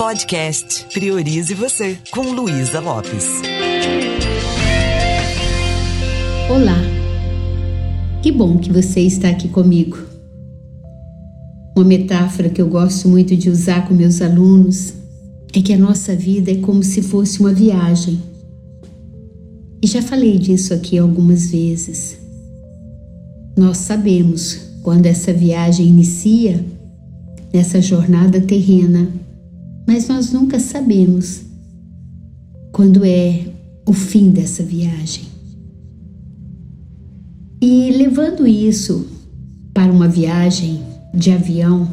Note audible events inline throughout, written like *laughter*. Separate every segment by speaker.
Speaker 1: Podcast Priorize Você, com Luísa Lopes.
Speaker 2: Olá, que bom que você está aqui comigo. Uma metáfora que eu gosto muito de usar com meus alunos é que a nossa vida é como se fosse uma viagem. E já falei disso aqui algumas vezes. Nós sabemos quando essa viagem inicia, nessa jornada terrena, mas nós nunca sabemos quando é o fim dessa viagem. E levando isso para uma viagem de avião,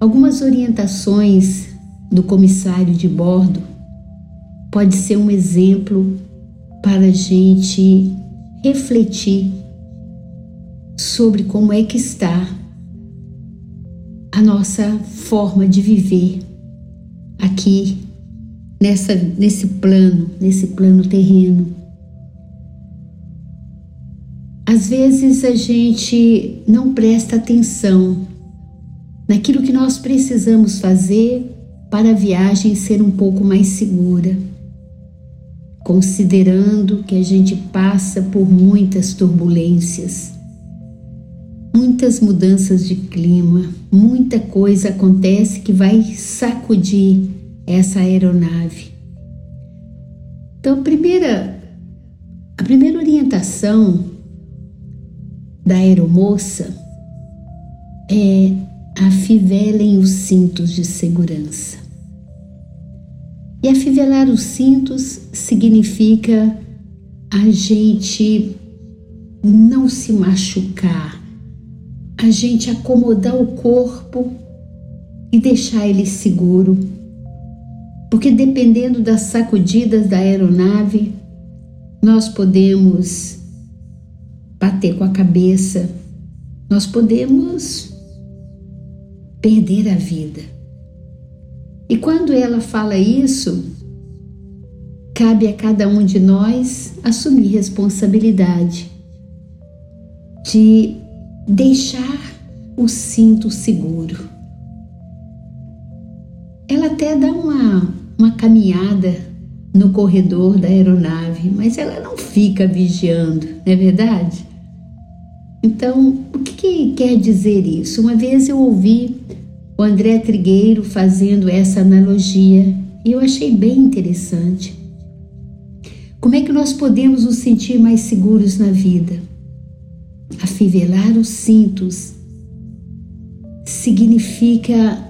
Speaker 2: algumas orientações do comissário de bordo pode ser um exemplo para a gente refletir sobre como é que está a nossa forma de viver aqui nessa nesse plano, nesse plano terreno. Às vezes a gente não presta atenção naquilo que nós precisamos fazer para a viagem ser um pouco mais segura, considerando que a gente passa por muitas turbulências muitas mudanças de clima, muita coisa acontece que vai sacudir essa aeronave. Então, a primeira, a primeira orientação da aeromoça é afivelem os cintos de segurança. E afivelar os cintos significa a gente não se machucar, a gente acomodar o corpo e deixar ele seguro. Porque dependendo das sacudidas da aeronave, nós podemos bater com a cabeça, nós podemos perder a vida. E quando ela fala isso, cabe a cada um de nós assumir responsabilidade de deixar o cinto seguro. Ela até dá uma, uma caminhada no corredor da aeronave, mas ela não fica vigiando, não é verdade? Então, o que, que quer dizer isso? Uma vez eu ouvi o André Trigueiro fazendo essa analogia e eu achei bem interessante. Como é que nós podemos nos sentir mais seguros na vida? Afivelar os cintos significa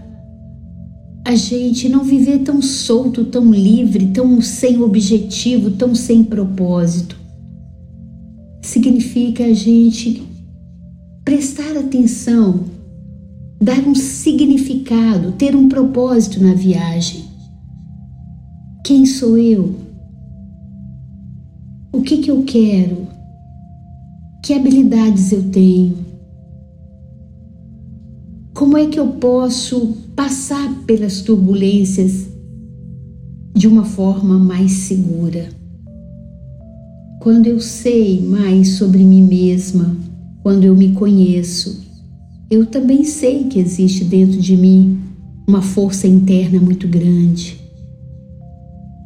Speaker 2: a gente não viver tão solto, tão livre, tão sem objetivo, tão sem propósito. Significa a gente prestar atenção, dar um significado, ter um propósito na viagem. Quem sou eu? O que, que eu quero? Que habilidades eu tenho? Como é que eu posso passar pelas turbulências de uma forma mais segura? Quando eu sei mais sobre mim mesma, quando eu me conheço, eu também sei que existe dentro de mim uma força interna muito grande.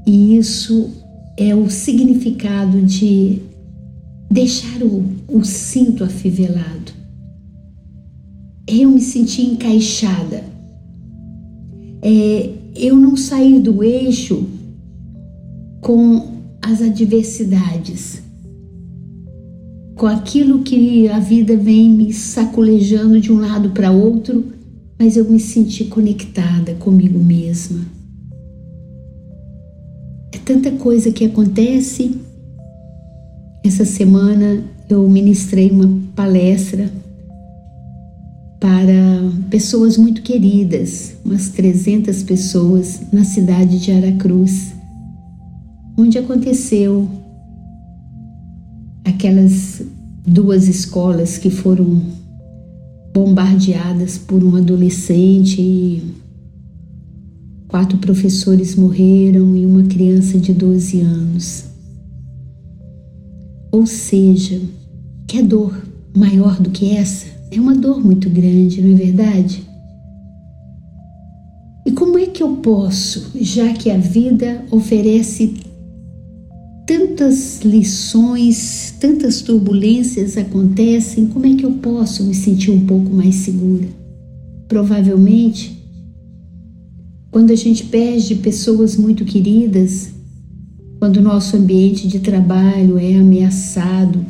Speaker 2: E isso é o significado de deixar o, o cinto afivelado. Eu me senti encaixada. É, eu não sair do eixo com as adversidades, com aquilo que a vida vem me sacolejando de um lado para outro, mas eu me senti conectada comigo mesma. É tanta coisa que acontece essa semana eu ministrei uma palestra para pessoas muito queridas, umas 300 pessoas na cidade de Aracruz, onde aconteceu aquelas duas escolas que foram bombardeadas por um adolescente e quatro professores morreram e uma criança de 12 anos. Ou seja, que é dor maior do que essa? É uma dor muito grande, não é verdade? E como é que eu posso, já que a vida oferece tantas lições, tantas turbulências acontecem, como é que eu posso me sentir um pouco mais segura? Provavelmente, quando a gente perde pessoas muito queridas, quando o nosso ambiente de trabalho é ameaçado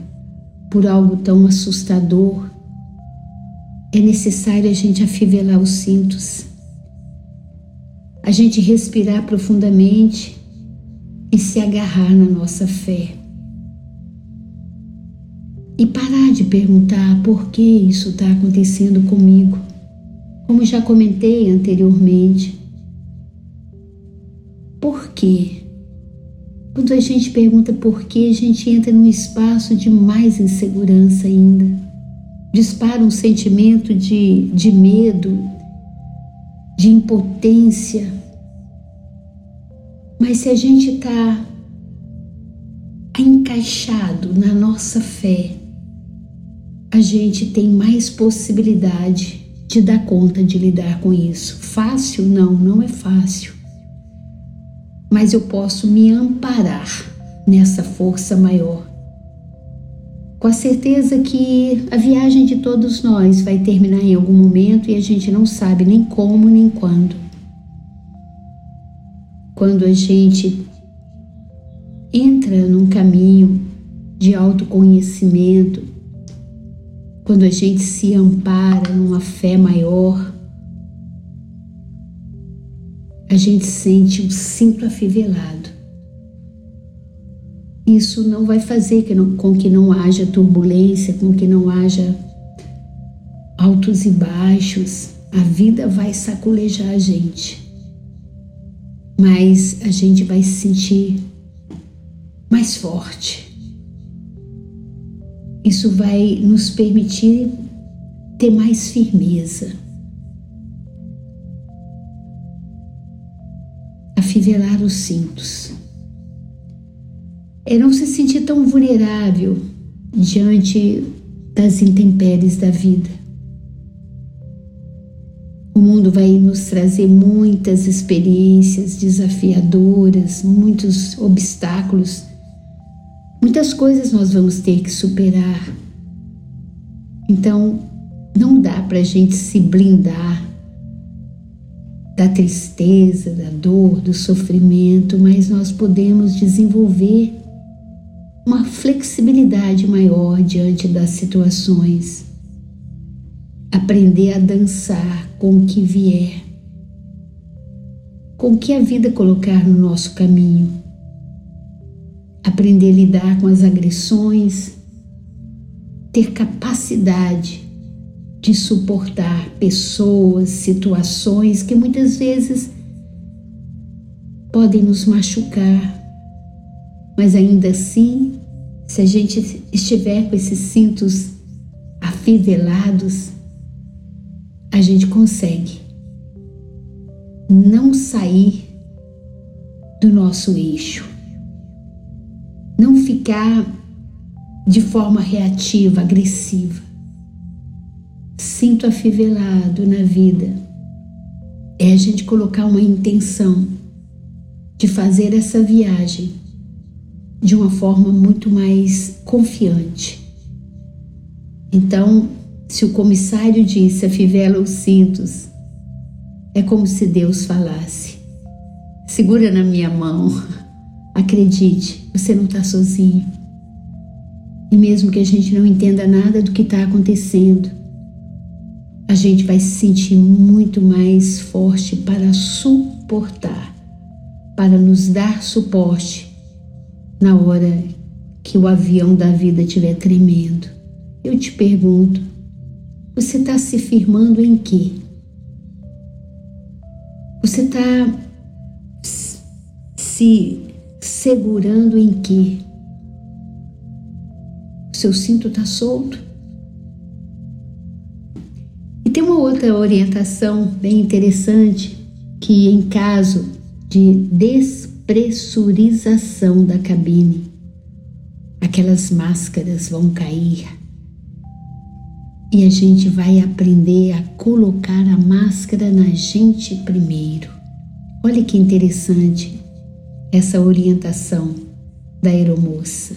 Speaker 2: por algo tão assustador, é necessário a gente afivelar os cintos, a gente respirar profundamente e se agarrar na nossa fé. E parar de perguntar por que isso está acontecendo comigo. Como já comentei anteriormente, por quê? Quando a gente pergunta por quê, a gente entra num espaço de mais insegurança ainda. Dispara um sentimento de, de medo, de impotência. Mas se a gente está encaixado na nossa fé, a gente tem mais possibilidade de dar conta de lidar com isso. Fácil? Não, não é fácil. Mas eu posso me amparar nessa força maior. Com a certeza que a viagem de todos nós vai terminar em algum momento e a gente não sabe nem como nem quando. Quando a gente entra num caminho de autoconhecimento, quando a gente se ampara numa fé maior, a gente sente o cinto afivelado. Isso não vai fazer que não, com que não haja turbulência, com que não haja altos e baixos. A vida vai saculejar a gente. Mas a gente vai se sentir mais forte, isso vai nos permitir ter mais firmeza. Afivelar os cintos. É não se sentir tão vulnerável diante das intempéries da vida. O mundo vai nos trazer muitas experiências desafiadoras, muitos obstáculos Muitas coisas nós vamos ter que superar. Então, não dá para a gente se blindar da tristeza, da dor, do sofrimento, mas nós podemos desenvolver uma flexibilidade maior diante das situações. Aprender a dançar com o que vier, com o que a vida colocar no nosso caminho. Aprender a lidar com as agressões, ter capacidade de suportar pessoas, situações que muitas vezes podem nos machucar, mas ainda assim, se a gente estiver com esses cintos afivelados, a gente consegue não sair do nosso eixo não ficar de forma reativa, agressiva. Sinto afivelado na vida. É a gente colocar uma intenção de fazer essa viagem de uma forma muito mais confiante. Então, se o comissário disse afivela os cintos, é como se Deus falasse: segura na minha mão. *laughs* Acredite, você não está sozinho. E mesmo que a gente não entenda nada do que está acontecendo, a gente vai se sentir muito mais forte para suportar, para nos dar suporte na hora que o avião da vida estiver tremendo. Eu te pergunto, você está se firmando em quê? Você está se segurando em quê? O seu cinto está solto? E tem uma outra orientação bem interessante que em caso de despressurização da cabine, aquelas máscaras vão cair e a gente vai aprender a colocar a máscara na gente primeiro. Olha que interessante essa orientação da aeromoça.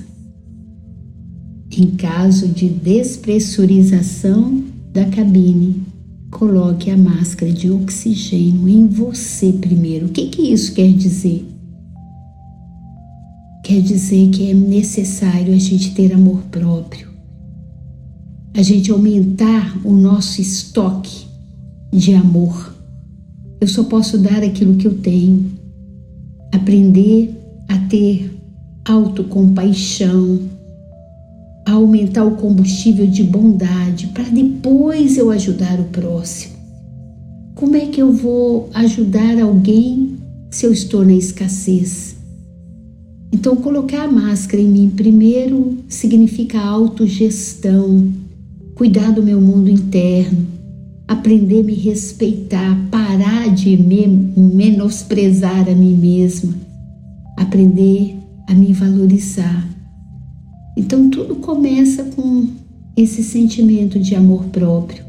Speaker 2: Em caso de despressurização da cabine, coloque a máscara de oxigênio em você primeiro. O que, que isso quer dizer? Quer dizer que é necessário a gente ter amor próprio, a gente aumentar o nosso estoque de amor. Eu só posso dar aquilo que eu tenho, aprender a ter autocompaixão, a aumentar o combustível de bondade para depois eu ajudar o próximo. Como é que eu vou ajudar alguém se eu estou na escassez? Então, colocar a máscara em mim primeiro significa autogestão, cuidar do meu mundo interno, aprender a me respeitar, parar de me menosprezar a mim mesma, aprender a me valorizar então tudo começa com esse sentimento de amor próprio.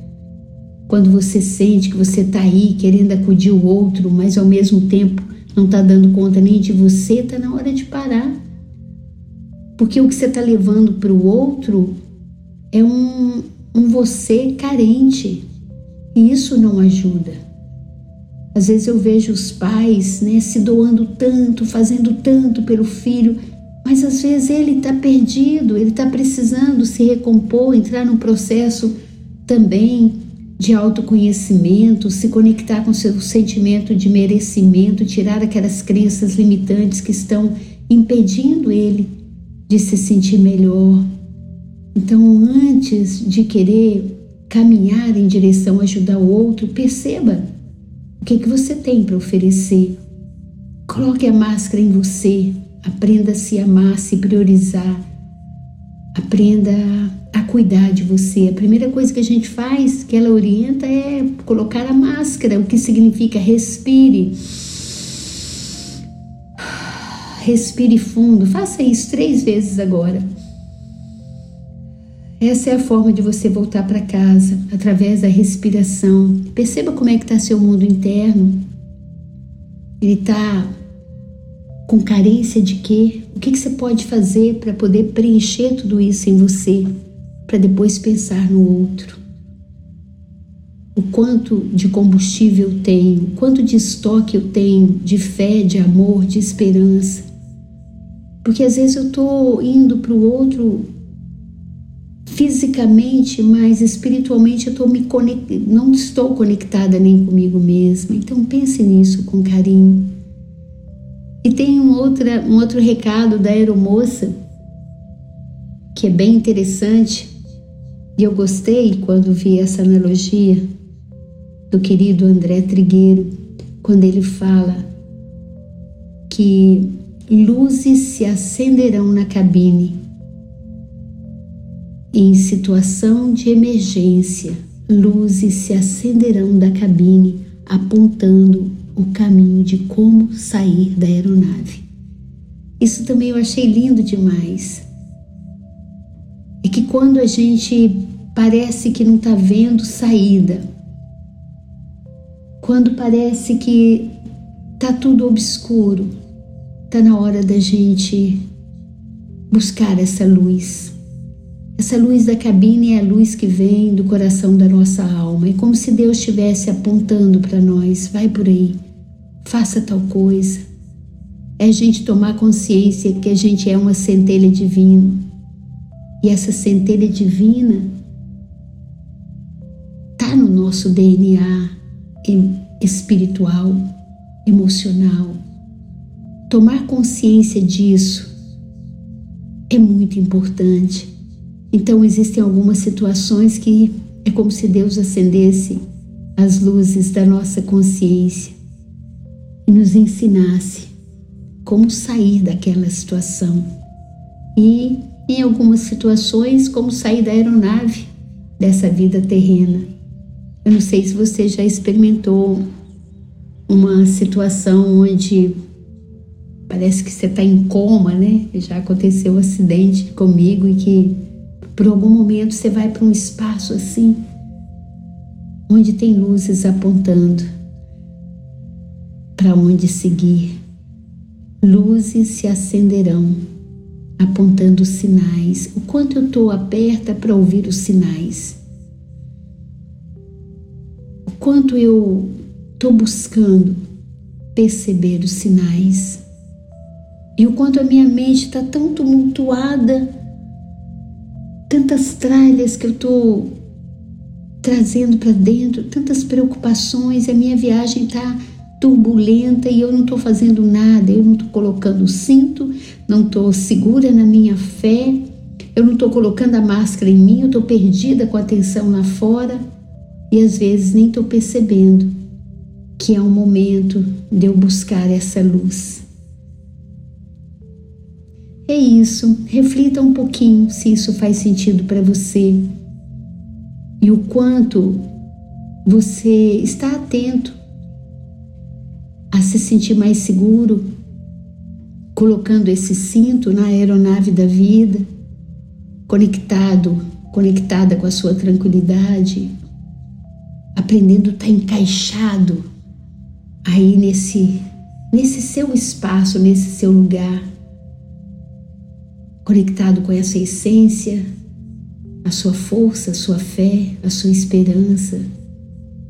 Speaker 2: Quando você sente que você está aí querendo acudir o outro, mas ao mesmo tempo não está dando conta nem de você, está na hora de parar. Porque o que você está levando para o outro é um, um você carente. E isso não ajuda. Às vezes eu vejo os pais né, se doando tanto, fazendo tanto pelo filho, mas às vezes ele está perdido, ele está precisando se recompor, entrar num processo também de autoconhecimento, se conectar com seu sentimento de merecimento, tirar aquelas crenças limitantes que estão impedindo ele de se sentir melhor. Então, antes de querer caminhar em direção a ajudar o outro, perceba o que, que você tem para oferecer. Coloque a máscara em você, Aprenda a se amar, a se priorizar. Aprenda a cuidar de você. A primeira coisa que a gente faz, que ela orienta, é colocar a máscara, o que significa respire. Respire fundo. Faça isso três vezes agora. Essa é a forma de você voltar para casa, através da respiração. Perceba como é que está seu mundo interno. Ele está com carência de quê? O que, que você pode fazer para poder preencher tudo isso em você, para depois pensar no outro? O quanto de combustível eu tenho, o quanto de estoque eu tenho de fé, de amor, de esperança. Porque às vezes eu estou indo para o outro fisicamente, mas espiritualmente eu tô me conect... não estou conectada nem comigo mesma. Então pense nisso com carinho. E tem um, outra, um outro recado da aeromoça que é bem interessante e eu gostei quando vi essa analogia do querido André Trigueiro, quando ele fala que luzes se acenderão na cabine em situação de emergência, luzes se acenderão da cabine apontando o caminho de como sair da aeronave. Isso também eu achei lindo demais. É que quando a gente parece que não está vendo saída, quando parece que tá tudo obscuro, tá na hora da gente buscar essa luz. Essa luz da cabine é a luz que vem do coração da nossa alma. É como se Deus estivesse apontando para nós: vai por aí, faça tal coisa. É a gente tomar consciência que a gente é uma centelha divina. E essa centelha divina está no nosso DNA espiritual, emocional. Tomar consciência disso é muito importante. Então, existem algumas situações que é como se Deus acendesse as luzes da nossa consciência e nos ensinasse como sair daquela situação. E, em algumas situações, como sair da aeronave dessa vida terrena. Eu não sei se você já experimentou uma situação onde parece que você está em coma, né? Já aconteceu um acidente comigo e que Por algum momento você vai para um espaço assim, onde tem luzes apontando para onde seguir. Luzes se acenderão, apontando sinais. O quanto eu estou aberta para ouvir os sinais. O quanto eu estou buscando perceber os sinais. E o quanto a minha mente está tão tumultuada, tantas tralhas que eu estou trazendo para dentro, tantas preocupações, a minha viagem está turbulenta e eu não estou fazendo nada, eu não estou colocando o cinto, não estou segura na minha fé, eu não estou colocando a máscara em mim, eu estou perdida com a atenção lá fora e às vezes nem estou percebendo que é o momento de eu buscar essa luz. É isso, reflita um pouquinho se isso faz sentido para você e o quanto você está atento a se sentir mais seguro, colocando esse cinto na aeronave da vida, conectado, conectada com a sua tranquilidade, aprendendo a estar encaixado aí nesse nesse seu espaço, nesse seu lugar, conectado com essa essência, a sua força, a sua fé, a sua esperança,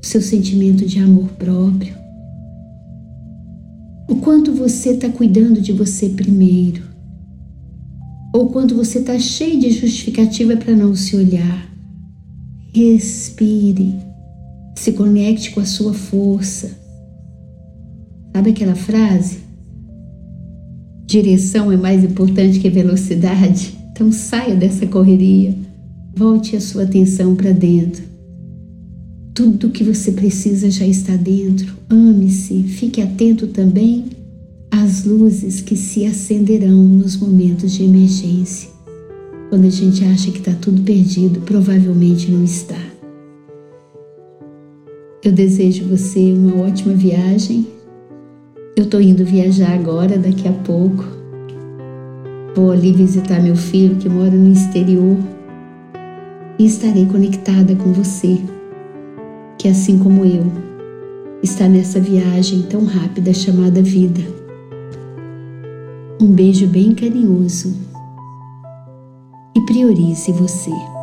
Speaker 2: o seu sentimento de amor próprio o quanto você está cuidando de você primeiro, ou quando você está cheio de justificativa para não se olhar. Respire, se conecte com a sua força. Sabe aquela frase? Direção é mais importante que velocidade. Então saia dessa correria, volte a sua atenção para dentro. Tudo o que você precisa já está dentro. Ame-se, fique atento também às luzes que se acenderão nos momentos de emergência. Quando a gente acha que está tudo perdido, provavelmente não está. Eu desejo você uma ótima viagem. Eu estou indo viajar agora, daqui a pouco. Vou ali visitar meu filho que mora no exterior e estarei conectada com você que, assim como eu, está nessa viagem tão rápida chamada vida. Um beijo bem carinhoso e priorize você.